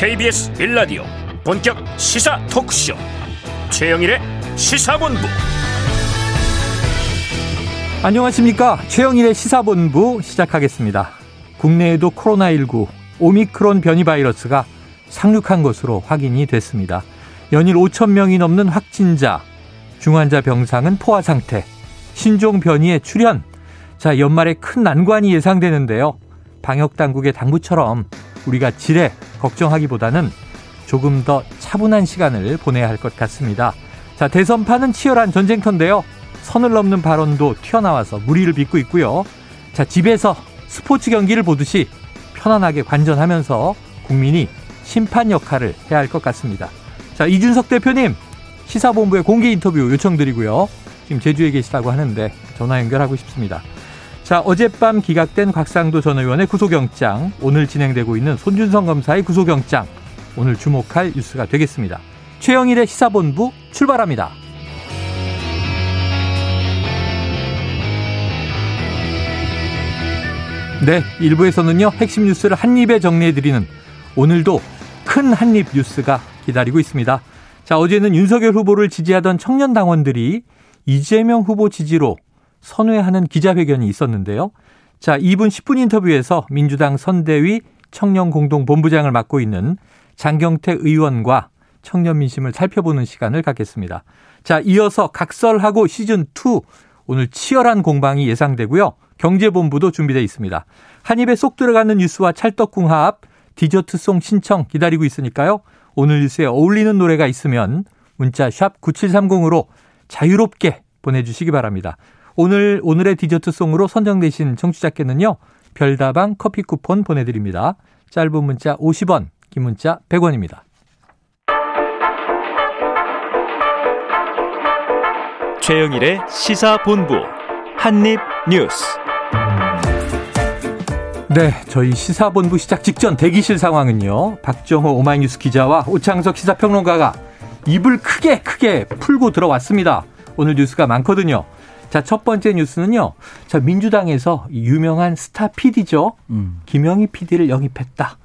KBS 빌라디오 본격 시사 토크쇼. 최영일의 시사본부. 안녕하십니까? 최영일의 시사본부 시작하겠습니다. 국내에도 코로나19 오미크론 변이 바이러스가 상륙한 것으로 확인이 됐습니다. 연일 5천 명이 넘는 확진자 중환자 병상은 포화 상태 신종 변이의 출현. 자 연말에 큰 난관이 예상되는데요. 방역 당국의 당부처럼 우리가 지레 걱정하기보다는 조금 더 차분한 시간을 보내야 할 것 같습니다. 자, 대선판은 치열한 전쟁터인데요. 선을 넘는 발언도 튀어나와서 무리를 빚고 있고요. 자, 집에서 스포츠 경기를 보듯이 편안하게 관전하면서 국민이 심판 역할을 해야 할 것 같습니다. 자, 이준석 대표님, 시사본부의 공개 인터뷰 요청드리고요. 지금 제주에 계시다고 하는데 전화 연결하고 싶습니다. 자, 어젯밤 기각된 곽상도 전 의원의 구속영장, 오늘 진행되고 있는 손준성 검사의 구속영장, 오늘 주목할 뉴스가 되겠습니다. 최영일의 시사본부 출발합니다. 네, 일부에서는요, 핵심 뉴스를 한입에 정리해드리는 오늘도 큰 한입 뉴스가 기다리고 있습니다. 자, 어제는 윤석열 후보를 지지하던 청년 당원들이 이재명 후보 지지로 선회하는 기자회견이 있었는데요. 자, 2분 10분 인터뷰에서 민주당 선대위 청년공동본부장을 맡고 있는 장경태 의원과 청년 민심을 살펴보는 시간을 갖겠습니다. 자, 이어서 각설하고 시즌2 오늘 치열한 공방이 예상되고요. 경제본부도 준비되어 있습니다. 한 입에 쏙 들어가는 뉴스와 찰떡궁합, 디저트송 신청 기다리고 있으니까요. 오늘 뉴스에 어울리는 노래가 있으면 문자 샵 9730으로 자유롭게 보내주시기 바랍니다. 오늘 오늘의 디저트 송으로 선정되신 청취자께는요. 별다방 커피 쿠폰 보내 드립니다. 짧은 문자 50원, 긴 문자 100원입니다. 최영일의 시사본부 한입뉴스 네, 저희 시사본부 시작 직전 대기실 상황은요. 박정호 오마이뉴스 기자와 오창석 시사평론가가 입을 크게 크게 풀고 들어왔습니다. 오늘 뉴스가 많거든요. 자, 첫 번째 뉴스는요. 자, 민주당에서 유명한 스타 PD죠. 음. 김영희 PD를 영입했다.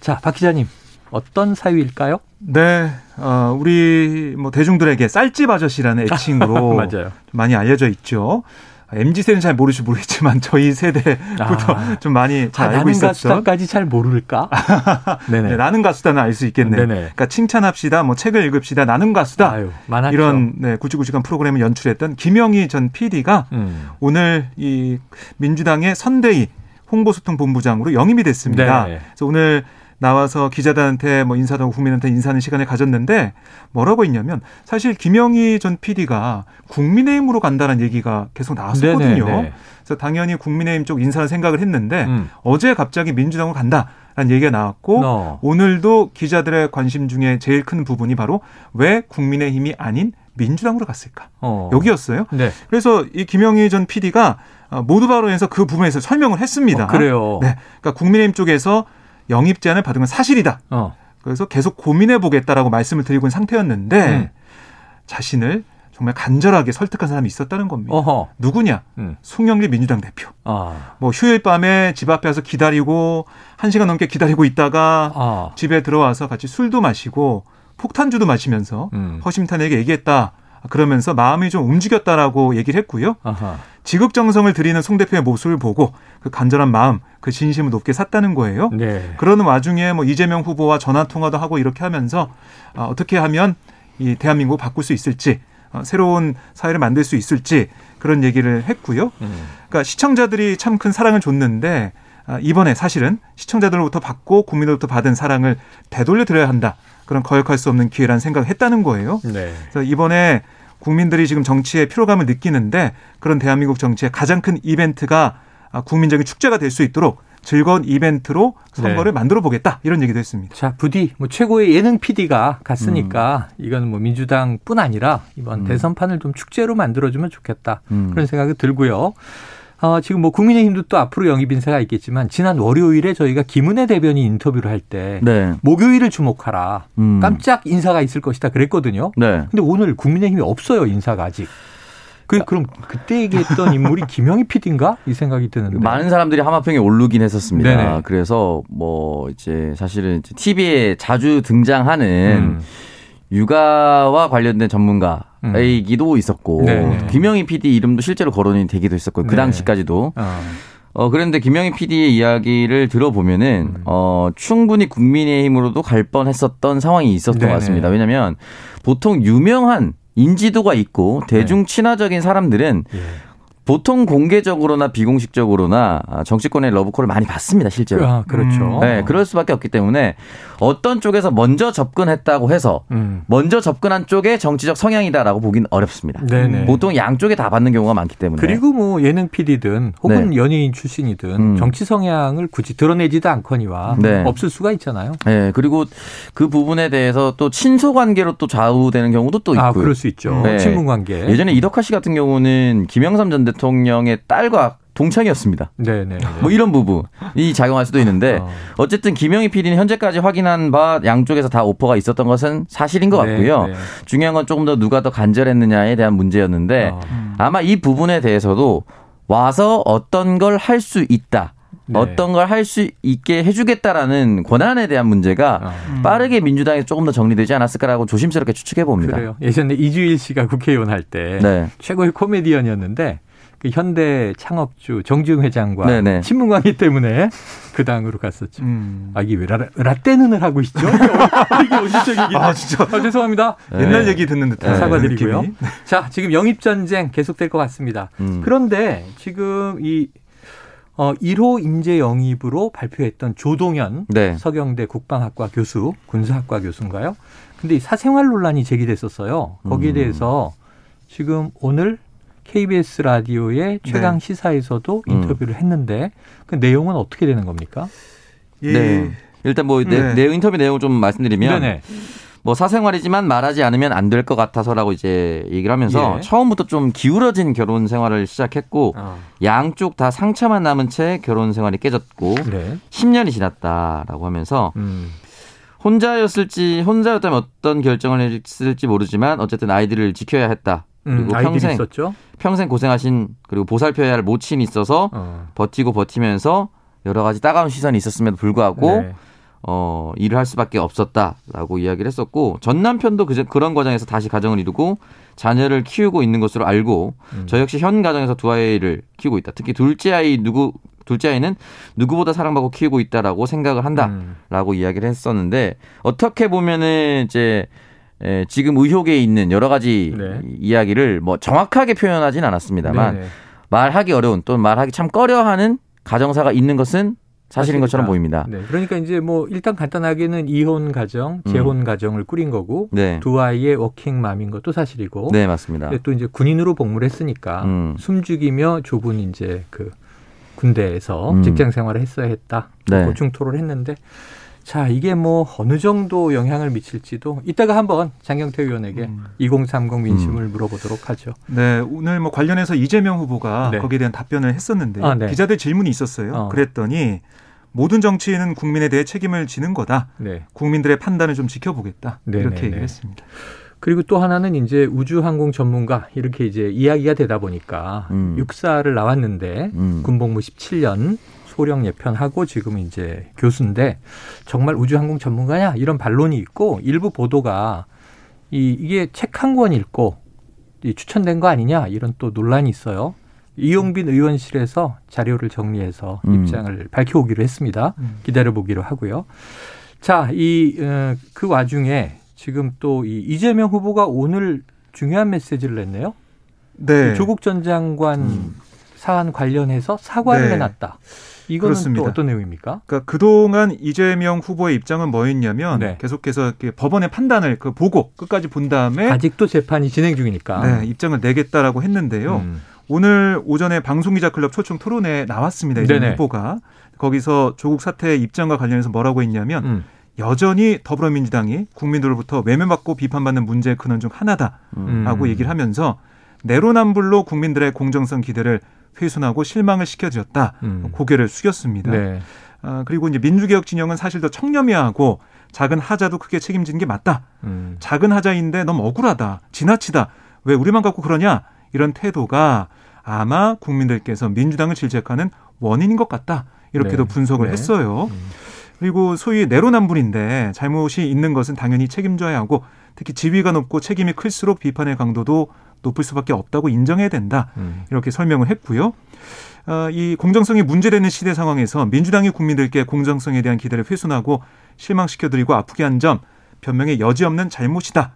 자, 박 기자님. 어떤 사유일까요? 네, 어, 우리 뭐 대중들에게 쌀집 아저씨라는 애칭으로. 많이 알려져 있죠. MZ 세대는 잘 모르시 모르겠지만 저희 세대부터 아. 좀 많이 잘 아, 알고 있었죠. 가수다까지 잘 모를까? 네네. 네, 나는 가수다는 알 수 있겠네요. 네네. 그러니까 칭찬합시다, 뭐 책을 읽읍시다, 나는 가수다. 아유, 이런 네, 구직구직한 프로그램을 연출했던 김영희 전 PD가 음. 오늘 이 민주당의 선대위 홍보소통본부장으로 영임이 됐습니다. 네. 그래서 오늘 나와서 기자들한테 뭐 인사도 하고 국민한테 인사하는 시간을 가졌는데 뭐라고 했냐면 사실 김영희 전 PD가 국민의힘으로 간다는 얘기가 계속 나왔었거든요. 네네네. 네, 네. 그래서 당연히 국민의힘 쪽 인사를 생각을 했는데 음. 어제 갑자기 민주당으로 간다 라는 얘기가 나왔고 어. 오늘도 기자들의 관심 중에 제일 큰 부분이 바로 왜 국민의힘이 아닌 민주당으로 갔을까? 어. 여기였어요. 네. 그래서 이 김영희 전 PD가 모두 발언에서 그 부분에서 설명을 했습니다. 어, 그래요. 네. 그러니까 국민의힘 쪽에서 영입 제안을 받은 건 사실이다. 어. 그래서 계속 고민해 보겠다라고 말씀을 드리고 있는 상태였는데 음. 자신을 정말 간절하게 설득한 사람이 있었다는 겁니다. 어허. 누구냐? 음. 송영길 민주당 대표. 아. 뭐 휴일 밤에 집 앞에 서 기다리고 한 시간 넘게 기다리고 있다가 아. 집에 들어와서 같이 술도 마시고 폭탄주도 마시면서 음. 허심탄회하게 얘기했다. 그러면서 마음이 좀 움직였다라고 얘기를 했고요. 아하. 지극정성을 드리는 송 대표의 모습을 보고 그 간절한 마음, 그 진심을 높게 샀다는 거예요. 네. 그러는 와중에 뭐 이재명 후보와 전화 통화도 하고 이렇게 하면서 어, 어떻게 하면 이 대한민국 바꿀 수 있을지 어, 새로운 사회를 만들 수 있을지 그런 얘기를 했고요. 음. 그러니까 시청자들이 참 큰 사랑을 줬는데 아, 이번에 사실은 시청자들로부터 받고 국민으로부터 받은 사랑을 되돌려 드려야 한다. 그런 거역할 수 없는 기회라는 생각을 했다는 거예요. 네. 그래서 이번에 국민들이 지금 정치에 피로감을 느끼는데 그런 대한민국 정치의 가장 큰 이벤트가 아, 국민적인 축제가 될 수 있도록 즐거운 이벤트로 선거를 네. 만들어 보겠다 이런 얘기도 했습니다. 자 부디 뭐 최고의 예능 PD가 갔으니까 음. 이건 뭐 민주당뿐 아니라 이번 음. 대선판을 좀 축제로 만들어주면 좋겠다 음. 그런 생각이 들고요. 어, 지금 뭐 국민의힘도 또 앞으로 영입 인사가 있겠지만 지난 월요일에 저희가 김은혜 대변인 인터뷰를 할때 네. 목요일을 주목하라 음. 깜짝 인사가 있을 것이다 그랬거든요. 네. 근데 오늘 국민의힘이 없어요 인사가 아직. 그 그럼 그때 얘기했던 인물이 김영희 PD인가 이 생각이 드는데 많은 사람들이 하마평에 오르긴 했었습니다. 네네. 그래서 뭐 이제 사실은 TV에 자주 등장하는 음. 육아와 관련된 전문가이기도 음. 있었고 네네. 김영희 PD 이름도 실제로 거론이 되기도 했었고 그 네. 당시까지도. 어. 어, 그런데 김영희 PD의 이야기를 들어보면은, 음. 어, 충분히 국민의힘으로도 갈 뻔 했었던 상황이 있었던 네네. 것 같습니다. 왜냐면 보통 유명한 인지도가 있고 대중 네. 친화적인 사람들은 예. 보통 공개적으로나 비공식적으로나 정치권의 러브콜을 많이 받습니다, 실제로. 아, 그렇죠. 음. 네, 그럴 수밖에 없기 때문에 어떤 쪽에서 먼저 접근했다고 해서 음. 먼저 접근한 쪽에 정치적 성향이다라고 보기는 어렵습니다. 네네. 보통 양쪽에 다 받는 경우가 많기 때문에. 그리고 뭐 예능 PD든 혹은 네. 연예인 출신이든 음. 정치 성향을 굳이 드러내지도 않거니와 네. 없을 수가 있잖아요. 네, 그리고 그 부분에 대해서 또 친소 관계로 또 좌우되는 경우도 또 아, 있고요. 아, 그럴 수 있죠. 네. 친분 관계. 예전에 이덕화 씨 같은 경우는 김영삼 전 대통령 의 딸과 동창이었습니다. 네네. 뭐 이런 부분이 작용할 수도 있는데 어. 어쨌든 김영희 PD는 현재까지 확인한 바 양쪽에서 다 오퍼가 있었던 것은 사실인 것 네, 같고요. 네, 네. 중요한 건 조금 더 누가 더 간절했느냐에 대한 문제였는데 어. 아마 이 부분에 대해서도 와서 어떤 걸 할 수 있다. 네. 어떤 걸 할 수 있게 해주겠다라는 권한에 대한 문제가 어. 빠르게 민주당에 조금 더 정리되지 않았을까라고 조심스럽게 추측해 봅니다. 그래요. 예전에 이주일 씨가 국회의원 할때 네. 최고의 코미디언이었는데 그 현대 창업주 정지웅 회장과 네네. 친분 관계 때문에 그 당으로 갔었죠. 음. 아 이게 왜 라, 라떼는을 하고 있죠? 이게 어디적이긴 아 진짜. 아, 죄송합니다. 네. 옛날 얘기 듣는 듯한 네. 사과드리고요. 느낌이. 자 지금 영입 전쟁 계속될 것 같습니다. 음. 그런데 지금 이 어, 1호 인재 영입으로 발표했던 조동현 네. 서경대 국방학과 교수, 군사학과 교수인가요? 근데 이 사생활 논란이 제기됐었어요. 거기에 음. 대해서 지금 오늘 KBS 라디오의 최강 네. 시사에서도 음. 인터뷰를 음. 했는데 그 내용은 어떻게 되는 겁니까? 예. 네. 일단 뭐 네. 내, 용 인터뷰 내용을 좀 말씀드리면 네네. 뭐 사생활이지만 말하지 않으면 안 될 것 같아서라고 이제 얘기를 하면서 예. 처음부터 좀 기울어진 결혼 생활을 시작했고 어. 양쪽 다 상처만 남은 채 결혼 생활이 깨졌고 네. 10년이 지났다라고 하면서 음. 혼자였을지 혼자였다면 어떤 결정을 했을지 모르지만 어쨌든 아이들을 지켜야 했다. 그리고 음, 평생 있었죠? 평생 고생하신 그리고 보살펴야 할 모친이 있어서 어. 버티고 버티면서 여러 가지 따가운 시선이 있었음에도 불구하고 네. 어, 일을 할 수밖에 없었다라고 이야기를 했었고 전 남편도 그, 그런 과정에서 다시 가정을 이루고 자녀를 키우고 있는 것으로 알고 음. 저 역시 현 가정에서 두 아이를 키우고 있다. 특히 둘째 아이 누구 둘째 아이는 누구보다 사랑받고 키우고 있다라고 생각을 한다라고 음. 이야기를 했었는데 어떻게 보면은 이제 에, 지금 의혹에 있는 여러 가지 네. 이야기를 뭐 정확하게 표현하진 않았습니다만 네네. 말하기 어려운 또는 말하기 참 꺼려하는 가정사가 있는 것은 사실인 것처럼 보입니다. 네. 그러니까 이제 뭐 일단 간단하게는 이혼 가정, 재혼 음. 가정을 꾸린 거고 네. 두 아이의 워킹맘인 것도 사실이고. 네, 맞습니다. 또 이제 군인으로 복무를 했으니까 음. 숨죽이며 좁은 이제 그 군대에서 음. 직장 생활을 했어야 했다. 네. 고충토를 했는데 자, 이게 뭐 어느 정도 영향을 미칠지도 이따가 한번 장경태 의원에게 음. 2030 민심을 음. 물어보도록 하죠. 네, 오늘 뭐 관련해서 이재명 후보가 네. 거기에 대한 답변을 했었는데 아, 네. 기자들 질문이 있었어요. 어. 그랬더니 모든 정치인은 국민에 대해 책임을 지는 거다. 네. 국민들의 판단을 좀 지켜보겠다. 네, 이렇게 네, 네. 얘기를 했습니다. 그리고 또 하나는 이제 우주항공 전문가 이렇게 이제 이야기가 되다 보니까 음. 육사를 나왔는데 음. 군복무 17년 소령 예편하고 지금 이제 교수인데 정말 우주항공 전문가냐 이런 반론이 있고 일부 보도가 이 이게 책 한 권 읽고 이 추천된 거 아니냐 이런 또 논란이 있어요. 이용빈 의원실에서 자료를 정리해서 음. 입장을 밝혀오기로 했습니다. 음. 기다려보기로 하고요. 자, 이그 어, 와중에 지금 또 이 이재명 후보가 오늘 중요한 메시지를 냈네요. 네. 조국 전 장관 음. 사안 관련해서 사과를 네. 해놨다. 이거는 그렇습니다. 또 어떤 내용입니까? 그러니까 그동안 이재명 후보의 입장은 뭐였냐면 네. 계속해서 법원의 판단을 그 보고 끝까지 본 다음에 아직도 재판이 진행 중이니까 네, 입장을 내겠다라고 했는데요. 음. 오늘 오전에 방송기자 클럽 초청 토론에 나왔습니다. 이재명 후보가 거기서 조국 사태의 입장과 관련해서 뭐라고 했냐면 음. 여전히 더불어민주당이 국민들로부터 외면받고 비판받는 문제의 근원 중 하나다라고 음. 얘기를 하면서 내로남불로 국민들의 공정성 기대를 훼손하고 실망을 시켜드렸다. 음. 고개를 숙였습니다. 네. 아, 그리고 이제 민주개혁 진영은 사실 더 청렴해하고 작은 하자도 크게 책임지는 게 맞다. 음. 작은 하자인데 너무 억울하다. 지나치다. 왜 우리만 갖고 그러냐? 이런 태도가 아마 국민들께서 민주당을 질책하는 원인인 것 같다. 이렇게도 네. 분석을 네. 했어요. 음. 그리고 소위 내로남불인데 잘못이 있는 것은 당연히 책임져야 하고 특히 지위가 높고 책임이 클수록 비판의 강도도 높을 수밖에 없다고 인정해야 된다. 음. 이렇게 설명을 했고요. 어, 이 공정성이 문제되는 시대 상황에서 민주당이 국민들께 공정성에 대한 기대를 훼손하고 실망시켜드리고 아프게 한 점 변명의 여지 없는 잘못이다.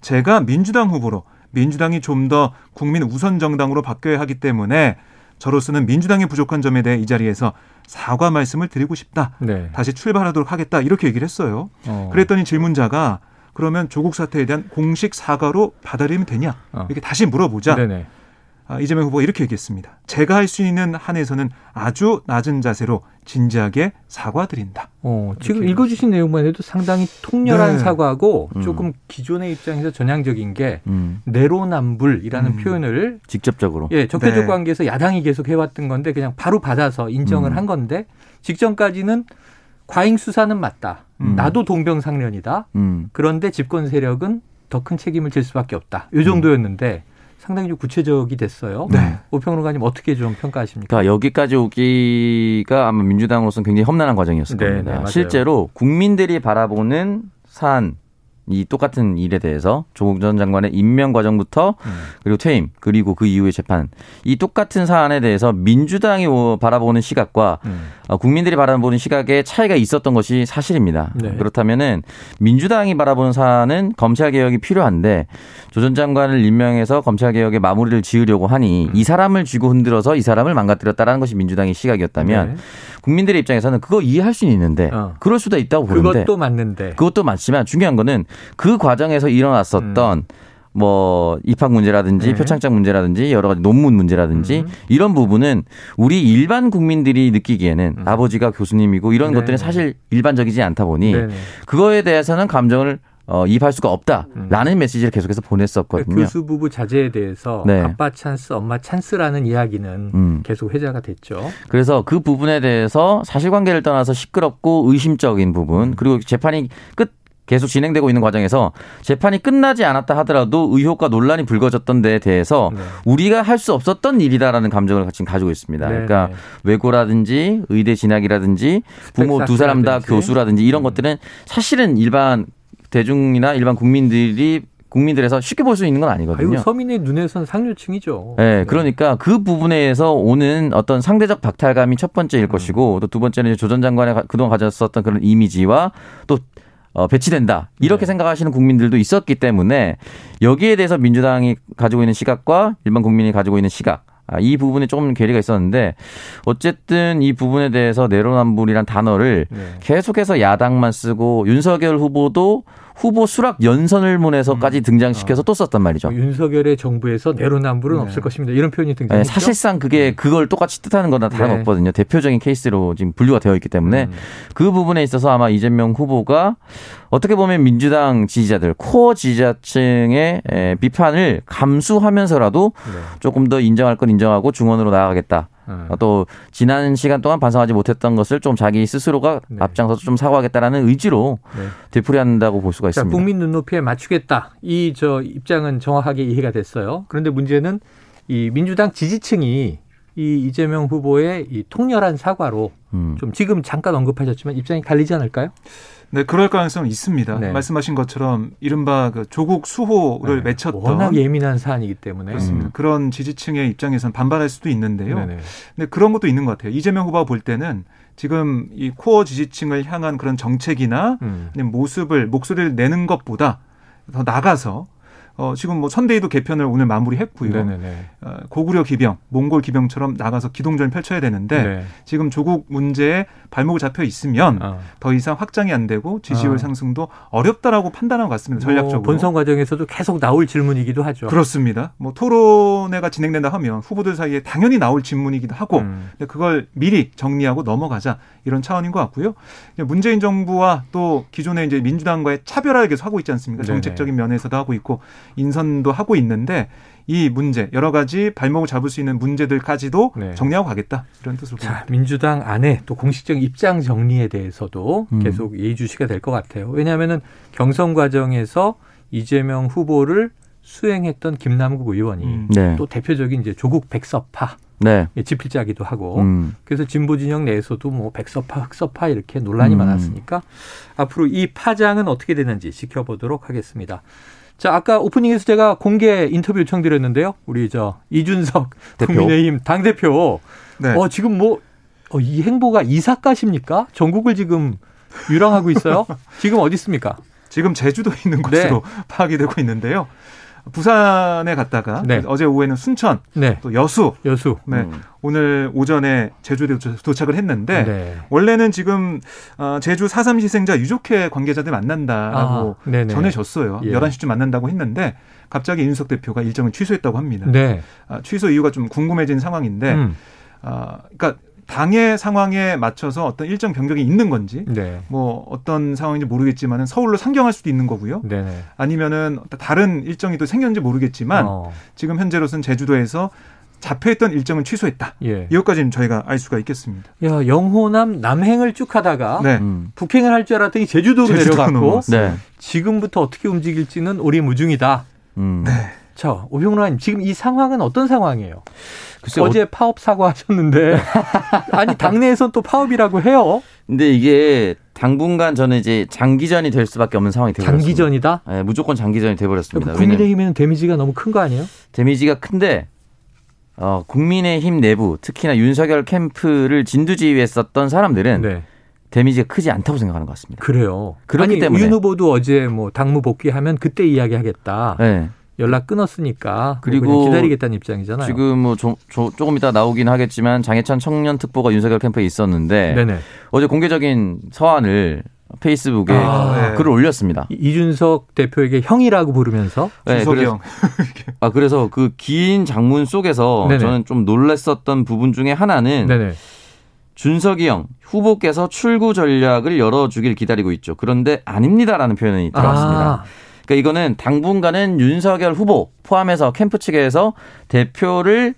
제가 민주당 후보로 민주당이 좀 더 국민 우선 정당으로 바뀌어야 하기 때문에 저로서는 민주당의 부족한 점에 대해 이 자리에서 사과 말씀을 드리고 싶다. 네. 다시 출발하도록 하겠다. 이렇게 얘기를 했어요. 어. 그랬더니 질문자가 그러면 조국 사태에 대한 공식 사과로 받아들이면 되냐? 어. 이렇게 다시 물어보자. 네네. 아, 이재명 후보가 이렇게 얘기했습니다. 제가 할 수 있는 한에서는 아주 낮은 자세로 진지하게 사과드린다. 어, 지금 읽어주신 내용만 해도 상당히 통렬한 네. 사과고 음. 조금 기존의 입장에서 전향적인 게 음. 내로남불이라는 음. 표현을 직접적으로 예 적대적 네. 관계에서 야당이 계속 해왔던 건데 그냥 바로 받아서 인정을 음. 한 건데 직전까지는 과잉 수사는 맞다. 음. 나도 동병상련이다. 음. 그런데 집권 세력은 더 큰 책임을 질 수밖에 없다. 요 정도였는데. 상당히 좀 구체적이 됐어요. 네. 오평론가님 어떻게 좀 평가하십니까? 그러니까 여기까지 오기가 아마 민주당으로서는 굉장히 험난한 과정이었을 네, 겁니다. 네, 실제로 국민들이 바라보는 사안 이 똑같은 일에 대해서 조국 전 장관의 임명 과정부터 음. 그리고 퇴임 그리고 그 이후의 재판 이 똑같은 사안에 대해서 민주당이 바라보는 시각과 음. 어, 국민들이 바라보는 시각에 차이가 있었던 것이 사실입니다. 네. 그렇다면은 민주당이 바라보는 사안은 검찰 개혁이 필요한데 조 전 장관을 임명해서 검찰 개혁의 마무리를 지으려고 하니 음. 이 사람을 쥐고 흔들어서 이 사람을 망가뜨렸다라는 것이 민주당의 시각이었다면 네. 국민들의 입장에서는 그거 이해할 수는 있는데 어. 그럴 수도 있다고 보는데 그것도 맞는데 그것도 맞지만 중요한 거는 그 과정에서 일어났었던 음. 뭐 입학 문제라든지 네. 표창장 문제라든지 여러 가지 논문 문제라든지 음. 이런 부분은 우리 일반 국민들이 느끼기에는 음. 아버지가 교수님이고 이런 네. 것들은 사실 일반적이지 않다 보니 네. 그거에 대해서는 감정을 어, 이입할 수가 없다라는 음. 메시지를 계속해서 보냈었거든요. 그 교수 부부 자제에 대해서 네. 아빠 찬스, 엄마 찬스라는 이야기는 음. 계속 회자가 됐죠. 그래서 그 부분에 대해서 사실관계를 떠나서 시끄럽고 의심적인 부분 그리고 재판이 끝 계속 진행되고 있는 과정에서 재판이 끝나지 않았다 하더라도 의혹과 논란이 불거졌던 데에 대해서 네. 우리가 할 수 없었던 일이다라는 감정을 지금 가지고 있습니다. 네. 그러니까 네. 외고라든지 의대 진학이라든지 부모 두 사람 다 교수라든지 이런 음. 것들은 사실은 일반 대중이나 일반 국민들이 국민들에서 쉽게 볼 수 있는 건 아니거든요. 아유, 서민의 눈에선 상류층이죠. 네, 그러니까 그 부분에서 오는 어떤 상대적 박탈감이 첫 번째일 음. 것이고 또 두 번째는 조전 장관의 그동안 가졌었던 그런 이미지와 또 어, 배치된다. 이렇게 네. 생각하시는 국민들도 있었기 때문에 여기에 대해서 민주당이 가지고 있는 시각과 일반 국민이 가지고 있는 시각 아, 이 부분에 조금 괴리가 있었는데 어쨌든 이 부분에 대해서 내로남불이란 단어를 네. 계속해서 야당만 쓰고 윤석열 후보도 후보 수락 연설문에서까지 음. 등장시켜서 어. 또 썼단 말이죠. 윤석열의 정부에서 내로남불은 네. 없을 것입니다. 이런 표현이 등장했죠. 네, 사실상 그게 네. 그걸 똑같이 뜻하는 거나 다름없거든요. 네. 대표적인 케이스로 지금 분류가 되어 있기 때문에 음. 그 부분에 있어서 아마 이재명 후보가 어떻게 보면 민주당 지지자들 코어 지지자층의 비판을 감수하면서라도 네. 조금 더 인정할 건 인정하고 중원으로 나아가겠다. 음. 또 지난 시간 동안 반성하지 못했던 것을 좀 자기 스스로가 네. 앞장서서 좀 사과하겠다라는 의지로 네. 되풀이한다고 볼 수가 있습니다. 자, 국민 눈높이에 맞추겠다. 이 저 입장은 정확하게 이해가 됐어요. 그런데 문제는 이 민주당 지지층이 이 이재명 후보의 이 통렬한 사과로 음. 좀 지금 잠깐 언급하셨지만 입장이 갈리지 않을까요? 네, 그럴 가능성은 있습니다. 네. 말씀하신 것처럼 이른바 그 조국 수호를 네. 맺혔던 워낙 예민한 사안이기 때문에 그렇습니다. 음. 그런 지지층의 입장에서는 반발할 수도 있는데요. 네네. 근데 그런 것도 있는 것 같아요. 이재명 후보가 볼 때는 지금 이 코어 지지층을 향한 그런 정책이나 음. 모습을 목소리를 내는 것보다 더 나가서 어, 지금 뭐 선대위도 개편을 오늘 마무리했고요. 네네네. 어, 고구려 기병, 몽골 기병처럼 나가서 기동전 펼쳐야 되는데 네. 지금 조국 문제에 발목을 잡혀 있으면 어. 더 이상 확장이 안 되고 지지율 어. 상승도 어렵다라고 판단한 것 같습니다. 전략적으로. 뭐 본선 과정에서도 계속 나올 질문이기도 하죠. 그렇습니다. 뭐 토론회가 진행된다 하면 후보들 사이에 당연히 나올 질문이기도 하고 음. 근데 그걸 미리 정리하고 넘어가자 이런 차원인 것 같고요. 문재인 정부와 또 기존의 이제 민주당과의 차별화를 계속 하고 있지 않습니까? 정책적인 면에서도 하고 있고 인선도 하고 있는데 이 문제 여러 가지 발목을 잡을 수 있는 문제들까지도 네. 정리하고 가겠다 이런 뜻으로 자, 봅니다. 민주당 안에 또 공식적 입장 정리에 대해서도 음. 계속 예의주시가 될 것 같아요. 왜냐하면은 경선 과정에서 이재명 후보를 수행했던 김남국 의원이 음. 네. 또 대표적인 이제 조국 백서파 네. 예, 집필자기도 하고 음. 그래서 진보 진영 내에서도 뭐 백서파 흑서파 이렇게 논란이 음. 많았으니까 앞으로 이 파장은 어떻게 되는지 지켜보도록 하겠습니다. 자, 아까 오프닝에서 제가 공개 인터뷰 요청드렸는데요. 우리 저 이준석 대표. 국민의힘 당 대표. 네. 어 지금 뭐 어, 이 행보가 이사가십니까? 전국을 지금 유랑하고 있어요. 지금 어디 있습니까? 지금 제주도에 있는 곳으로 네. 파악이 되고 있는데요. 부산에 갔다가 네. 어제 오후에는 순천, 네. 또 여수, 여수. 네. 음. 오늘 오전에 제주도에 도착을 했는데 네. 원래는 지금 어, 제주 4.3 희생자 유족회 관계자들 만난다라고 아, 전해졌어요. 예. 11시쯤 만난다고 했는데 갑자기 윤석 대표가 일정을 취소했다고 합니다. 네. 아, 취소 이유가 좀 궁금해진 상황인데 음. 아, 그러니까 당의 상황에 맞춰서 어떤 일정 변경이 있는 건지 네. 뭐 어떤 상황인지 모르겠지만은 서울로 상경할 수도 있는 거고요. 네네. 아니면은 다른 일정이 또 생겼는지 모르겠지만 어. 지금 현재로서는 제주도에서 잡혀있던 일정은 취소했다. 예. 이것까지는 저희가 알 수가 있겠습니다. 야 영호남 남행을 쭉 하다가 네. 음. 북행을 할 줄 알았더니 제주도로 제주도 내려갔고 네. 지금부터 어떻게 움직일지는 오리무중이다. 음. 네. 자 오병로님 지금 이 상황은 어떤 상황이에요? 글쎄, 어제 어... 파업 사과하셨는데 아니 당내에선 또 파업이라고 해요. 근데 이게 당분간 저는 이제 장기전이 될 수밖에 없는 상황이 되버렸습니다. 장기전이다? 네, 무조건 장기전이 돼버렸습니다. 국민의힘에는 데미지가 너무 큰 거 아니에요? 데미지가 큰데 어, 국민의힘 내부 특히나 윤석열 캠프를 진두지휘했었던 사람들은 네. 데미지가 크지 않다고 생각하는 것 같습니다. 그래요. 그렇기 아니, 때문에 윤 후보도 어제 뭐 당무 복귀하면 그때 이야기하겠다. 네. 연락 끊었으니까 그리고 기다리겠다는 입장이잖아요. 지금 뭐 조, 조, 조금 이따 나오긴 하겠지만 장해찬 청년 특보가 윤석열 캠프에 있었는데 네네. 어제 공개적인 서한을 페이스북에 아, 네. 글을 올렸습니다. 이준석 대표에게 형이라고 부르면서 네, 그래서, 아 그래서 그 긴 장문 속에서 네네. 저는 좀 놀랐었던 부분 중에 하나는 네네. 준석이 형 후보께서 출구 전략을 열어주길 기다리고 있죠. 그런데 아닙니다라는 표현이 들어왔습니다. 아. 그러니까 이거는 당분간은 윤석열 후보 포함해서 캠프 측에서 대표를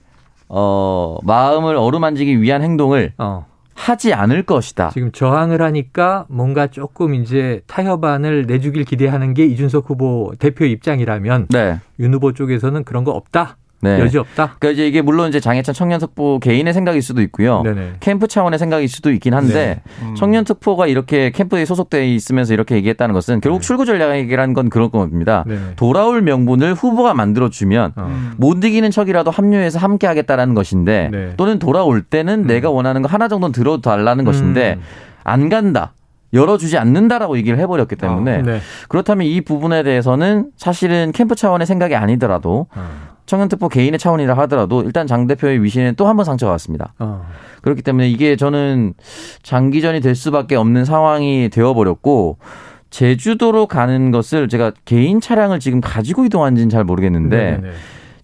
어 마음을 어루만지기 위한 행동을 어. 하지 않을 것이다. 지금 저항을 하니까 뭔가 조금 이제 타협안을 내주길 기대하는 게 이준석 후보 대표 입장이라면 네. 윤 후보 쪽에서는 그런 거 없다. 네. 여지 없다. 그러니까 이제 이게 물론 이제 장해찬 청년 특보 개인의 생각일 수도 있고요. 네네. 캠프 차원의 생각일 수도 있긴 한데 네. 음. 청년 특보가 이렇게 캠프에 소속돼 있으면서 이렇게 얘기했다는 것은 결국 네. 출구 전략이라는 건 그런 겁니다. 네. 돌아올 명분을 후보가 만들어 주면 어. 못 이기는 척이라도 합류해서 함께 하겠다라는 것인데 네. 또는 돌아올 때는 음. 내가 원하는 거 하나 정도는 들어달라는 음. 것인데 안 간다. 열어주지 않는다라고 얘기를 해버렸기 때문에 어, 네. 그렇다면 이 부분에 대해서는 사실은 캠프 차원의 생각이 아니더라도 어. 청년특보 개인의 차원이라 하더라도 일단 장 대표의 위신에 또 한 번 상처가 왔습니다. 어. 그렇기 때문에 이게 저는 장기전이 될 수밖에 없는 상황이 되어버렸고 제주도로 가는 것을 제가 개인 차량을 지금 가지고 이동한지는 잘 모르겠는데 네네.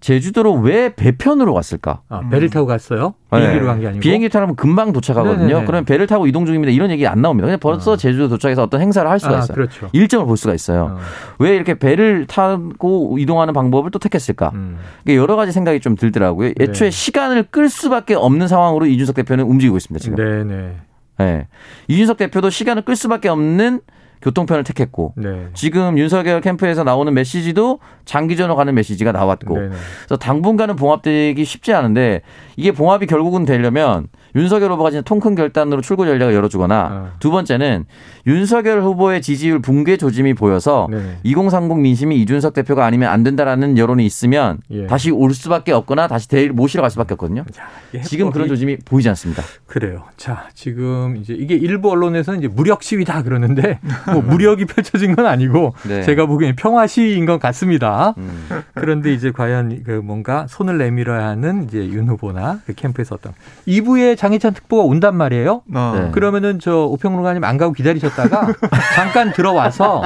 제주도로 왜 배편으로 갔을까? 아, 배를 타고 갔어요? 비행기로 간게 아니고 비행기 타면 금방 도착하거든요. 네네네. 그러면 배를 타고 이동 중입니다. 이런 얘기 안 나옵니다. 그냥 벌써 어. 제주도 도착해서 어떤 행사를 할 수가 아, 있어요. 그렇죠. 일정을 볼 수가 있어요. 어. 왜 이렇게 배를 타고 이동하는 방법을 또 택했을까? 음. 여러 가지 생각이 좀 들더라고요. 네. 애초에 네. 시간을 끌 수밖에 없는 상황으로 이준석 대표는 움직이고 있습니다. 지금. 네네. 네. 이준석 대표도 시간을 끌 수밖에 없는 교통편을 택했고 네. 지금 윤석열 캠프에서 나오는 메시지도 장기전으로 가는 메시지가 나왔고 네네. 그래서 당분간은 봉합되기 쉽지 않은데 이게 봉합이 결국은 되려면 윤석열 후보가 진짜 통큰 결단으로 출구 전략을 열어주거나 어. 두 번째는 윤석열 후보의 지지율 붕괴 조짐이 보여서 네네. 2030 민심이 이준석 대표가 아니면 안 된다라는 여론이 있으면 예. 다시 올 수밖에 없거나 다시 대일 모시러 갈 수밖에 없거든요. 자, 지금 그런 조짐이 보이지 않습니다. 그래요. 자, 지금 이제 이게 일부 언론에서는 이제 무력 시위다 그러는데 뭐 무력이 펼쳐진 건 아니고 네. 제가 보기엔 평화 시위인 것 같습니다. 음. 그런데 이제 과연 그 뭔가 손을 내밀어야 하는 이제 윤 후보나 그 캠프에서 어떤 2부에 장희찬 특보가 온단 말이에요. 어. 네. 그러면은 저 오평론가님 안 가고 기다리셨다가 잠깐 들어와서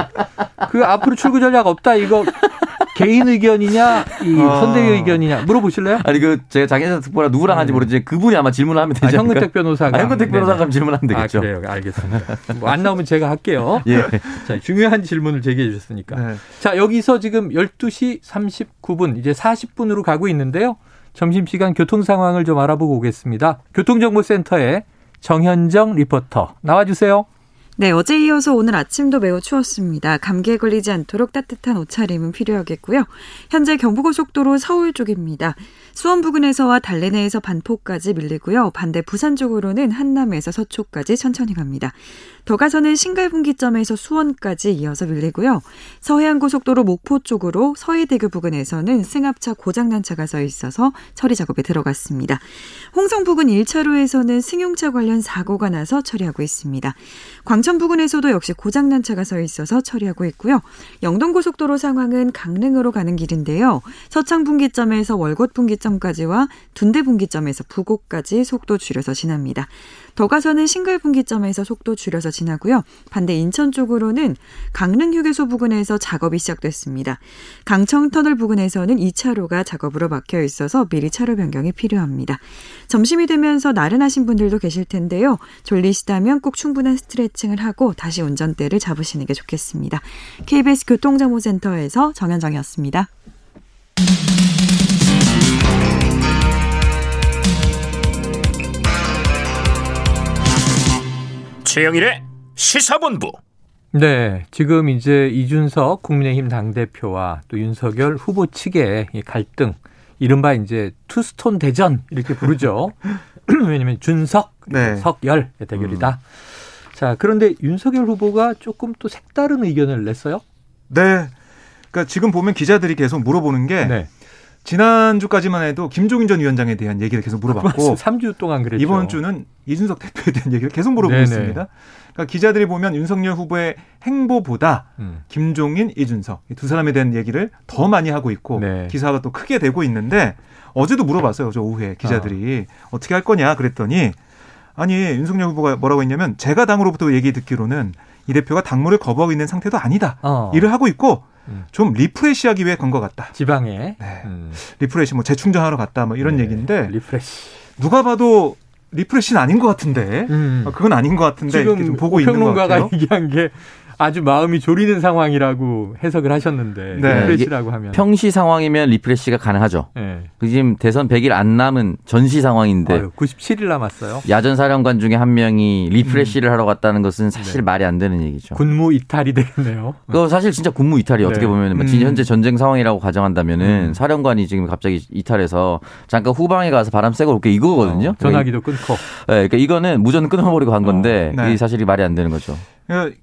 그 앞으로 출구 전략 없다 이거 개인 의견이냐 이 어. 선대위 의견이냐 물어보실래요? 아니 그 제가 장애자 특보라 누구랑 하는지 네. 모르지 그분이 아마 질문을 하면 되지 아, 현근택 변호사가 아, 현근택 변호사가 질문하면 되겠죠. 아, 그래요. 알겠습니다. 뭐 안 나오면 제가 할게요. 예. 자, 중요한 질문을 제기해 주셨으니까. 네. 자, 여기서 지금 12시 39분 이제 40분으로 가고 있는데요. 점심시간 교통 상황을 좀 알아보고 오겠습니다. 교통정보센터에 정현정 리포터 나와주세요. 네, 어제 이어서 오늘 아침도 매우 추웠습니다. 감기에 걸리지 않도록 따뜻한 옷차림은 필요하겠고요. 현재 경부고속도로 서울 쪽입니다. 수원 부근에서와 달래내에서 반포까지 밀리고요. 반대 부산 쪽으로는 한남에서 서초까지 천천히 갑니다. 더 가서는 신갈분기점에서 수원까지 이어서 밀리고요. 서해안고속도로 목포 쪽으로 서해대교 부근에서는 승합차 고장난 차가 서 있어서 처리 작업에 들어갔습니다. 홍성 부근 1차로에서는 승용차 관련 사고가 나서 처리하고 있습니다. 광천 부근에서도 역시 고장난 차가 서 있어서 처리하고 있고요. 영동고속도로 상황은 강릉으로 가는 길인데요. 서창 분기점에서 월곶 분기점 까지와 둔대 분기점에서 부곡까지 속도 줄여서 지납니다. 더 가서는 싱글 분기점에서 속도 줄여서 지나고요. 반대 인천 쪽으로는 강릉 휴게소 부근에서 작업이 시작됐습니다. 강청터널 부근에서는 2차로가 작업으로 막혀 있어서 미리 차로 변경이 필요합니다. 점심이 되면서 나른하신 분들도 계실 텐데요. 졸리시다면 꼭 충분한 스트레칭을 하고 다시 운전대를 잡으시는 게 좋겠습니다. KBS 교통정보센터에서 정현정이었습니다. 최영일의 시사본부. 네, 지금 이제 이준석 국민의힘 당대표와 또 윤석열 후보 측의 갈등, 이른바 이제 투스톤 대전 이렇게 부르죠. 왜냐면 준석, 네. 석열의 대결이다. 음. 자, 그런데 윤석열 후보가 조금 또 색다른 의견을 냈어요? 네. 그러니까 지금 보면 기자들이 계속 물어보는 게 네. 지난주까지만 해도 김종인 전 위원장에 대한 얘기를 계속 물어봤고 3주 동안 그랬죠. 이번 주는 이준석 대표에 대한 얘기를 계속 물어보고 네네. 있습니다. 그러니까 기자들이 보면 윤석열 후보의 행보보다 음. 김종인, 이준석 두 사람에 대한 얘기를 더 많이 하고 있고 네. 기사가 또 크게 되고 있는데 어제도 물어봤어요. 저 오후에 기자들이 어. 떻게 할 거냐 그랬더니 아니 윤석열 후보가 뭐라고 했냐면 제가 당으로부터 얘기 듣기로는 이 대표가 당무를 거부하고 있는 상태도 아니다. 어. 일을 하고 있고 음. 좀 refresh하기 위해 간 것 같다. 지방에. 네. 음. refresh 뭐 재충전하러 갔다 뭐 이런 네. 얘기인데 refresh. 누가 봐도 refresh는 아닌 것 같은데 음. 그건 아닌 것 같은데 지금 좀 보고 있는 것 같아요. 얘기한 게 아주 마음이 졸이는 상황이라고 해석을 하셨는데 네. refresh라고 하면 평시 상황이면 refresh가 가능하죠. 네. 지금 대선 100일 안 남은 전시 상황인데 아유, 97일 남았어요. 야전 사령관 중에 한 명이 refresh를 음. 하러 갔다는 것은 사실 네. 말이 안 되는 얘기죠. 군무 이탈이 되겠네요. 그 사실 진짜 군무 이탈이 어떻게 네. 보면 뭐 음. 현재 전쟁 상황이라고 가정한다면은 음. 사령관이 지금 갑자기 이탈해서 잠깐 후방에 가서 바람 쐬고 올게 이거거든요. 어, 전화기도 끊고. 네, 그러니까 이거는 무전 끊어버리고 간 건데 어, 네. 이 사실이 말이 안 되는 거죠.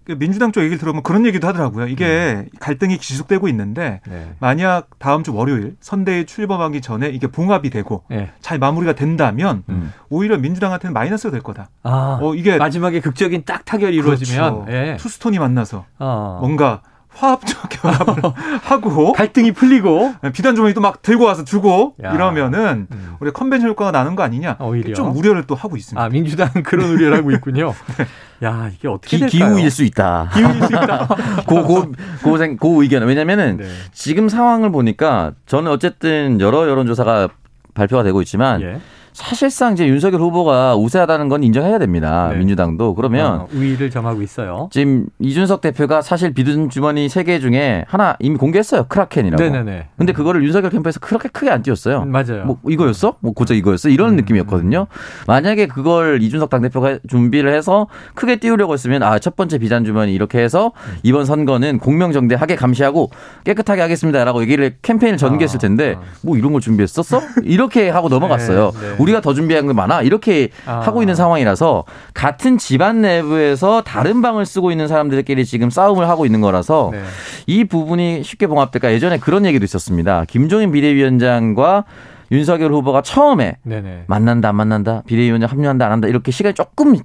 그 민주당 쪽 얘기를 들어보면 그런 얘기도 하더라고요. 이게 음. 갈등이 지속되고 있는데 네. 만약 다음 주 월요일 선대위 출범하기 전에 이게 봉합이 되고 네. 잘 마무리가 된다면 음. 오히려 민주당한테는 마이너스가 될 거다. 아, 어, 이게 마지막에 극적인 딱 타결이 그렇죠. 이루어지면 네. two stone이 만나서 어. 뭔가 화합적 결합을 하고 갈등이 풀리고 네, 비단 주머니 또 막 들고 와서 주고 야. 이러면은 음. 우리 컨벤션 효과가 나는 거 아니냐 오히려 좀 우려를 또 하고 있습니다. 아 민주당 그런 우려를 하고 있군요. 네. 야 이게 어떻게 기, 될까요? 기우일 수 있다. 기우일 수 있다. 고고 고생 고 의견 왜냐면은 네. 지금 상황을 보니까 저는 어쨌든 여러 여론조사가 발표가 되고 있지만. 예. 사실상 이제 윤석열 후보가 우세하다는 건 인정해야 됩니다. 네. 민주당도 그러면 어, 우위를 점하고 있어요. 지금 이준석 대표가 사실 비둔 주머니 세 개 중에 하나 이미 공개했어요. 크라켄이라고. 네네네. 근데 그거를 윤석열 캠프에서 그렇게 크게 안 띄웠어요. 음, 맞아요. 뭐 이거였어? 뭐 고작 이거였어? 이런 음, 느낌이었거든요. 만약에 그걸 이준석 당대표가 준비를 해서 크게 띄우려고 했으면 아 첫 번째 비단 주머니 이렇게 해서 이번 선거는 공명정대하게 감시하고 깨끗하게 하겠습니다라고 얘기를 캠페인을 전개했을 아, 텐데 아, 아. 뭐 이런 걸 준비했었어? 이렇게 하고 넘어갔어요. 네, 네. 우리가 더 준비한 게 많아 이렇게 아. 하고 있는 상황이라서 같은 집안 내부에서 다른 방을 쓰고 있는 사람들끼리 지금 싸움을 하고 있는 거라서 네. 이 부분이 쉽게 봉합될까 예전에 그런 얘기도 있었습니다. 김종인 비대위원장과 윤석열 후보가 처음에 네네. 만난다 안 만난다 비대위원장 합류한다 안 한다 이렇게 시간이 조금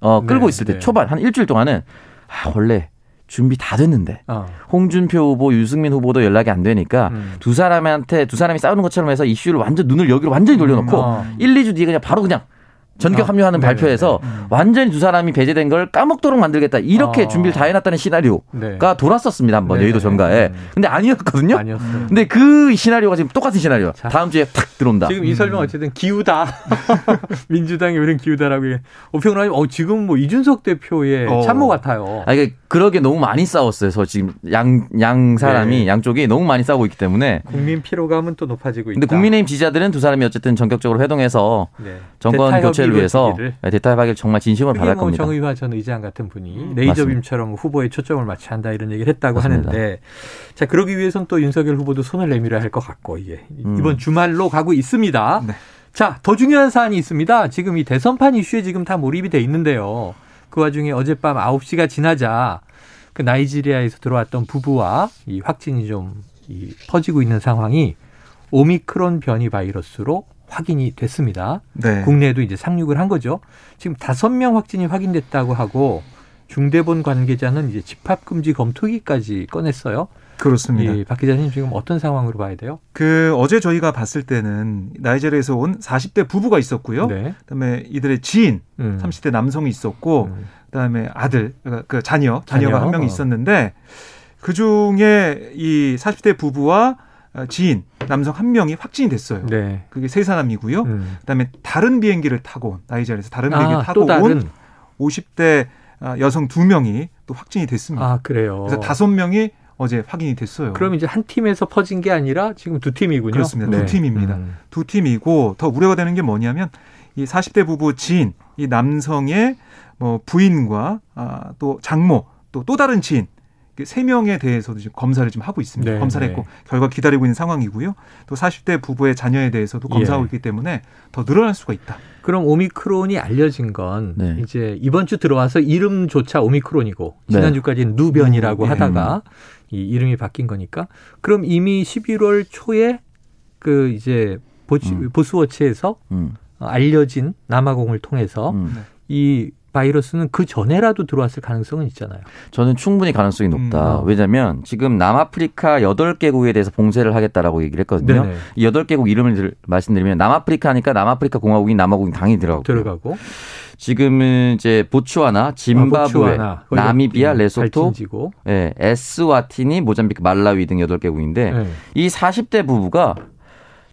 어, 끌고 네, 있을 때 네. 초반 한 일주일 동안은 아 원래 준비 다 됐는데 어. 홍준표 후보, 유승민 후보도 연락이 안 되니까 음. 두 사람한테 두 사람이 싸우는 것처럼 해서 이슈를 완전 눈을 여기로 완전히 돌려놓고 음. 어. 1, 2주 뒤에 그냥 바로 그냥 전격 아, 합류하는 아, 발표에서 음. 완전히 두 사람이 배제된 걸 까먹도록 만들겠다 이렇게 아. 준비를 다 해놨다는 시나리오가 네. 돌았었습니다 한번 여의도 정가에. 음. 근데 아니었거든요. 아니었어요. 근데 그 시나리오가 지금 똑같은 시나리오. 자, 다음 주에 탁 들어온다. 지금 이 설명 어쨌든 기우다. 민주당이 우리는 기우다라고. 오평론님, 어, 지금 뭐 이준석 대표의 어. 참모 같아요. 아, 이게 그러게 너무 많이 싸웠어요. 저 지금 양, 양 사람이 네. 양쪽이 너무 많이 싸우고 있기 때문에. 국민 피로감은 또 높아지고 있다. 근데 국민의힘 지지자들은 두 사람이 어쨌든 전격적으로 회동해서 네. 정권 교체 판결을 위해서 대타협하기를 정말 진심으로 바랄 뭐 겁니다. 정의화 전 의장 같은 분이 레이저빔처럼 후보에 초점을 맞춰 한다 이런 얘기를 했다고 맞습니다. 하는데 자 그러기 위해서는 또 윤석열 후보도 손을 내밀어야 할 것 같고 이게 음. 이번 주말로 가고 있습니다. 네. 자, 더 중요한 사안이 있습니다. 지금 이 대선판 이슈에 지금 다 몰입이 돼 있는데요. 그 와중에 어젯밤 9시가 지나자 그 나이지리아에서 들어왔던 부부와 이 확진이 좀 이 퍼지고 있는 상황이 오미크론 변이 바이러스로 확인이 됐습니다. 네. 국내에도 이제 상륙을 한 거죠. 지금 다섯 명 확진이 확인됐다고 하고 중대본 관계자는 이제 집합금지 검토기까지 꺼냈어요. 그렇습니다. 예, 박 기자님 지금 어떤 상황으로 봐야 돼요? 그 어제 저희가 봤을 때는 나이지리아에서 온 40대 부부가 있었고요. 네. 그다음에 이들의 지인 음. 30대 남성이 있었고 음. 그다음에 아들 그러니까 그 자녀 자녀가 자녀? 한 명이 어. 있었는데 그 중에 이 40대 부부와 지인 남성 한 명이 확진이 됐어요. 네. 그게 세 사람이고요. 음. 그다음에 다른 비행기를 타고 나이지리아에서 다른 비행기 를 아, 타고 온 50대 여성 두 명이 또 확진이 됐습니다. 아, 그래요. 그래서 다섯 명이 어제 확인이 됐어요. 그럼 이제 한 팀에서 퍼진 게 아니라 지금 두 팀이군요. 그렇습니다. 네. 두 팀입니다. 음. 두 팀이고 더 우려가 되는 게 뭐냐면 이 40대 부부 지인, 이 남성의 뭐 부인과 아, 또 장모, 또또 다른 지인 세 명에 대해서도 지금 검사를 지금 하고 있습니다. 네, 검사를 네. 했고 결과 기다리고 있는 상황이고요. 또 40대 부부의 자녀에 대해서도 검사하고 예. 있기 때문에 더 늘어날 수가 있다. 그럼 오미크론이 알려진 건 네. 이제 이번 주 들어와서 이름조차 오미크론이고 네. 지난주까지는 누변이라고 음, 하다가 이 이름이 바뀐 거니까 그럼 이미 11월 초에 그 이제 보치, 음. 보스워치에서 음. 알려진 남아공을 통해서 음. 이 바이러스는 그 전에라도 들어왔을 가능성은 있잖아요. 저는 충분히 가능성이 높다. 음. 왜냐하면 지금 남아프리카 8개국에 대해서 봉쇄를 하겠다라고 얘기를 했거든요. 네네. 이 8개국 이름을 말씀드리면 남아프리카니까 남아프리카 공화국인 남아공은 당연히 들어가고. 들어가고. 지금은 이제 보츠와나, 짐바브웨, 아, 나미비아, 레소토, 예, 에스와티니, 모잠비크, 말라위 등 8개국인데 네. 이 40대 부부가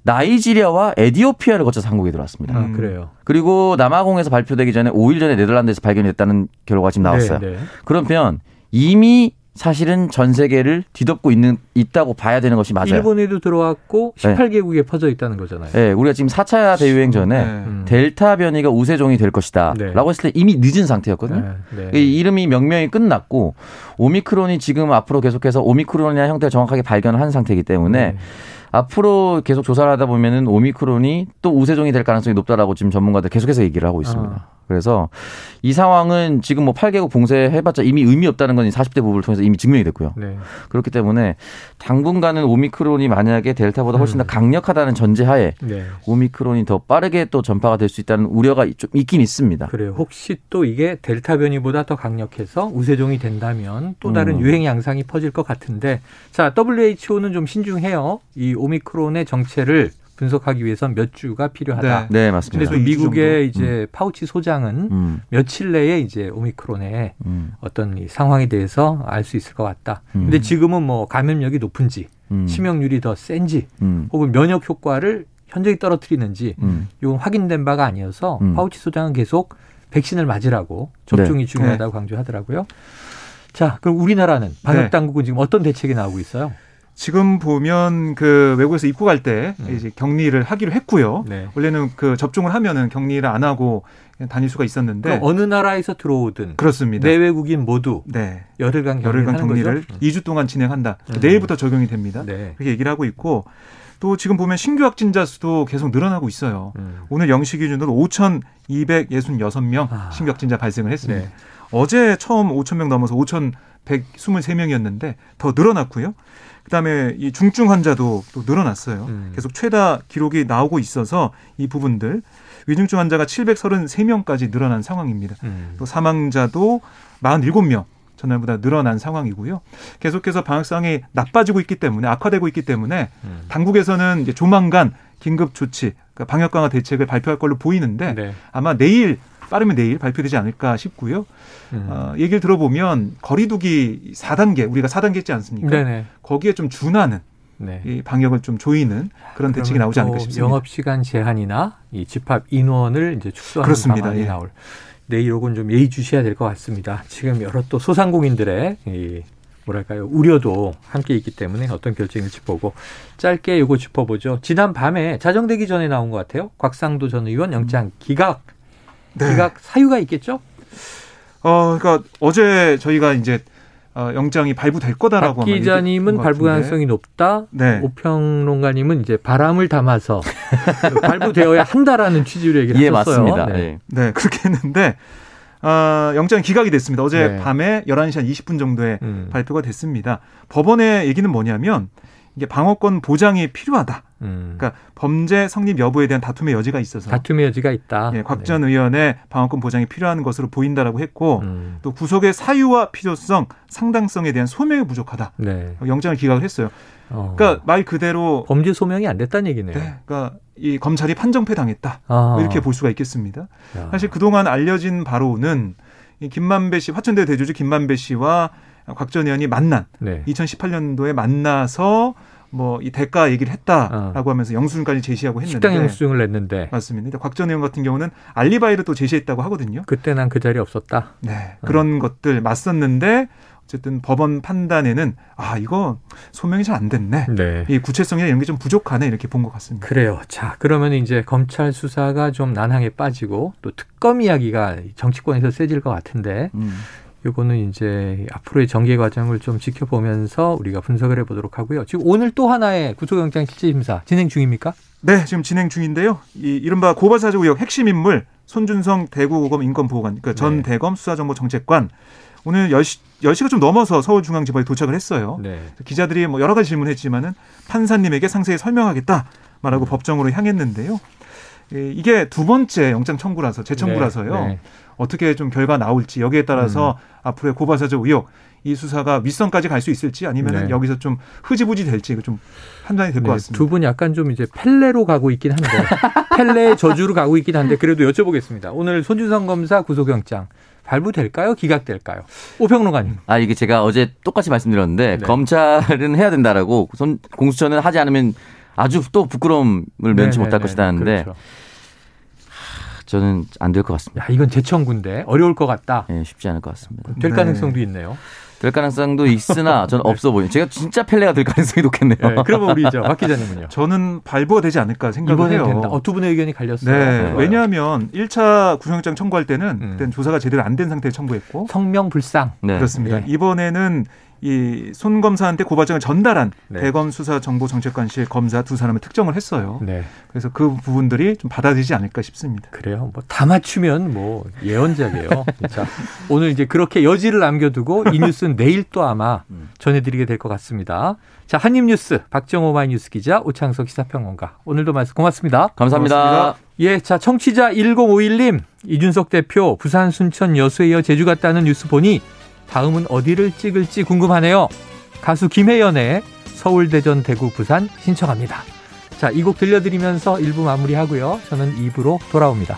나이지리아와 에디오피아를 거쳐서 한국에 들어왔습니다. 아, 그래요. 그리고 남아공에서 발표되기 전에 5일 전에 네덜란드에서 발견됐다는 결과가 지금 나왔어요. 네, 네. 그러면 이미 사실은 전 세계를 뒤덮고 있는 있다고 봐야 되는 것이 맞아요. 일본에도 들어왔고 18개국에 네. 퍼져 있다는 거잖아요. 네, 우리가 지금 4차 대유행 전에 네. 음. 델타 변이가 우세종이 될 것이다라고 네. 했을 때 이미 늦은 상태였거든요. 네. 네. 이 이름이 명명이 끝났고 오미크론이 지금 앞으로 계속해서 오미크론이라는 형태를 정확하게 발견을 한 상태이기 때문에 네. 앞으로 계속 조사를 하다 보면은 오미크론이 또 우세종이 될 가능성이 높다라고 지금 전문가들 계속해서 얘기를 하고 있습니다. 아. 그래서 이 상황은 지금 뭐 8개국 봉쇄해봤자 이미 의미 없다는 건 40대 부부를 통해서 이미 증명이 됐고요. 네. 그렇기 때문에 당분간은 오미크론이 만약에 델타보다 훨씬 더 음. 강력하다는 전제하에 네. 오미크론이 더 빠르게 또 전파가 될 수 있다는 우려가 좀 있긴 있습니다. 그래요. 혹시 또 이게 델타 변이보다 더 강력해서 우세종이 된다면 또 다른 음. 유행 양상이 퍼질 것 같은데 자 WHO는 좀 신중해요. 이 오미크론의 정체를 분석하기 위해선 몇 주가 필요하다. 네, 네 맞습니다. 그래서 미국의 이제 음. 파우치 소장은 음. 며칠 내에 이제 오미크론의 음. 어떤 이 상황에 대해서 알 수 있을 것 같다. 음. 근데 지금은 뭐 감염력이 높은지, 음. 치명률이 더 센지, 음. 혹은 면역 효과를 현저히 떨어뜨리는지 이건 확인된 바가 아니어서 파우치 소장은 계속 백신을 맞으라고 접종이 네. 중요하다고 네. 강조하더라고요. 자, 그럼 우리나라는 방역 네. 당국은 지금 어떤 대책이 나오고 있어요? 지금 보면 그 외국에서 입국할 때 음. 이제 격리를 하기로 했고요. 네. 원래는 그 접종을 하면은 격리를 안 하고 다닐 수가 있었는데 어느 나라에서 들어오든 그렇습니다. 내외국인 모두 네. 열흘간, 열흘간 격리를 거죠? 2주 동안 진행한다. 음. 내일부터 적용이 됩니다. 네. 그렇게 얘기를 하고 있고 또 지금 보면 신규 확진자 수도 계속 늘어나고 있어요. 음. 오늘 0시 기준으로 5,266명 아. 신규 확진자 발생을 했습니다. 네. 어제 처음 5,000명 넘어서 5,123명이었는데 더 늘어났고요. 그다음에 이 중증 환자도 또 늘어났어요. 음. 계속 최다 기록이 나오고 있어서 이 부분들 위중증 환자가 733명까지 늘어난 상황입니다. 음. 또 사망자도 47명 전날보다 늘어난 상황이고요. 계속해서 방역 상황이 나빠지고 있기 때문에 악화되고 있기 때문에 음. 당국에서는 이제 조만간 긴급 조치, 그러니까 방역 강화 대책을 발표할 걸로 보이는데 네. 아마 내일 빠르면 내일 발표되지 않을까 싶고요. 음. 어, 얘기를 들어보면 거리두기 4단계 우리가 4단계 있지 않습니까? 네네. 거기에 좀 준하는 네. 이 방역을 좀 조이는 그런 대책이 나오지 않을까 싶습니다. 영업 시간 제한이나 이 집합 인원을 이제 축소하는 그렇습니다. 방안이 예. 나올. 내일 요건 좀 예의주시해야 될 것 같습니다. 지금 여러 또 소상공인들의 이 뭐랄까요 우려도 함께 있기 때문에 어떤 결정일지 보고 짧게 요거 짚어보죠. 지난 밤에 자정되기 전에 나온 것 같아요. 곽상도 전 의원 영장 기각 네. 기각 사유가 있겠죠? 어, 그러니까 어제 저희가 이제 어, 영장이 발부될 거다라고 박 기자님은 발부 가능성이 높다. 네. 오평론가님은 이제 바람을 담아서 발부되어야 한다라는 취지로 얘기를 예, 하셨어요. 맞습니다. 네. 네. 네, 그렇게 했는데 어, 영장이 기각이 됐습니다. 어제 네. 밤에 11시 한 20분 정도에 음. 발표가 됐습니다. 법원의 얘기는 뭐냐면 이게 방어권 보장이 필요하다. 음. 그러니까 범죄 성립 여부에 대한 다툼의 여지가 있어서 다툼의 여지가 있다. 예, 곽전 네. 의원의 방어권 보장이 필요한 것으로 보인다라고 했고 음. 또 구속의 사유와 필요성, 상당성에 대한 소명이 부족하다. 네. 영장을 기각을 했어요. 어. 그러니까 말 그대로 범죄 소명이 안 됐다는 얘기네요. 네, 그러니까 이 검찰이 판정패 당했다. 아. 이렇게 볼 수가 있겠습니다. 야. 사실 그동안 알려진 바로는 이 김만배 씨 화천대 대주주 김만배 씨와 곽 전 의원이 만난 네. 2018년도에 만나서 뭐 이 대가 얘기를 했다라고 어. 하면서 영수증까지 제시하고 했는데 식당 영수증을 냈는데 맞습니다. 곽 전 의원 같은 경우는 알리바이를 또 제시했다고 하거든요. 그때 난 그 자리에 없었다. 네 그런 어. 것들 맞섰는데 어쨌든 법원 판단에는 아 이거 소명이 잘 안 됐네. 네. 이 구체성이나 이런 게 좀 부족하네 이렇게 본 것 같습니다. 그래요. 자 그러면 이제 검찰 수사가 좀 난항에 빠지고 또 특검 이야기가 정치권에서 세질 것 같은데 음. 요거는 이제 앞으로의 전개 과정을 좀 지켜보면서 우리가 분석을 해보도록 하고요. 지금 오늘 또 하나의 구속영장 실질심사 진행 중입니까? 네, 지금 진행 중인데요. 이 이른바 고발사주 의혹 핵심 인물 손준성 대구고검 인권보호관, 그러니까 전 네. 대검 수사정보정책관 오늘 10시, 10시가 좀 넘어서 서울중앙지법에 도착을 했어요. 네. 기자들이 뭐 여러 가지 질문했지만은 판사님에게 상세히 설명하겠다 말하고 음. 법정으로 향했는데요. 이게 두 번째 영장 청구라서 재청구라서요. 네. 네. 어떻게 좀 결과 나올지 여기에 따라서 음. 앞으로의 고발사적 의혹 이 수사가 윗선까지 갈 수 있을지 아니면 네. 여기서 좀 흐지부지 될지 좀 판단이 될것 네, 같습니다. 두 분 약간 좀 이제 펠레로 가고 있긴 한데 펠레 저주로 가고 있긴 한데 그래도 여쭤보겠습니다. 오늘 손준성 검사 구속영장 발부될까요? 기각될까요? 오평론가님. 아 이게 제가 어제 똑같이 말씀드렸는데 네. 검찰은 해야 된다라고 손, 공수처는 하지 않으면 아주 또 부끄러움을 면치 네, 못할 네, 네. 것이다 하는데 그렇죠. 저는 안 될 것 같습니다. 야, 이건 재청구인데 어려울 것 같다. 네, 쉽지 않을 것 같습니다. 될 가능성도 있네요. 될 가능성도 있으나 저는 없어 보여요. 제가 진짜 펠레가 될 가능성이 높겠네요. 네, 그러면 우리 박 기자님은요? 저는 발부가 되지 않을까 생각을 해요. 된다. 어, 두 분의 의견이 갈렸어요. 네, 네. 왜냐하면 1차 구속영장 청구할 때는 음. 그때는 조사가 제대로 안 된 상태에 청구했고 성명 불상. 네. 그렇습니다. 네. 이번에는 이 손 검사한테 고발장을 전달한 네. 대검 수사 정보 정책관실 검사 두 사람을 특정을 했어요. 네. 그래서 그 부분들이 좀 받아들이지 않을까 싶습니다. 그래요. 뭐 다 맞추면 뭐 예언자예요. 자, 오늘 이제 그렇게 여지를 남겨두고 이 뉴스는 내일 또 아마 음. 전해드리게 될 것 같습니다. 자, 한입뉴스 박정호 마이뉴스 기자 오창석 시사평론가 오늘도 말씀 고맙습니다. 감사합니다. 고맙습니다. 예, 자 청취자 1051님 이준석 대표 부산 순천 여수에 이어 제주 갔다는 뉴스 보니 다음은 어디를 찍을지 궁금하네요. 가수 김혜연의 서울, 대전, 대구, 부산 신청합니다. 자, 이 곡 들려드리면서 1부 마무리하고요. 저는 2부로 돌아옵니다.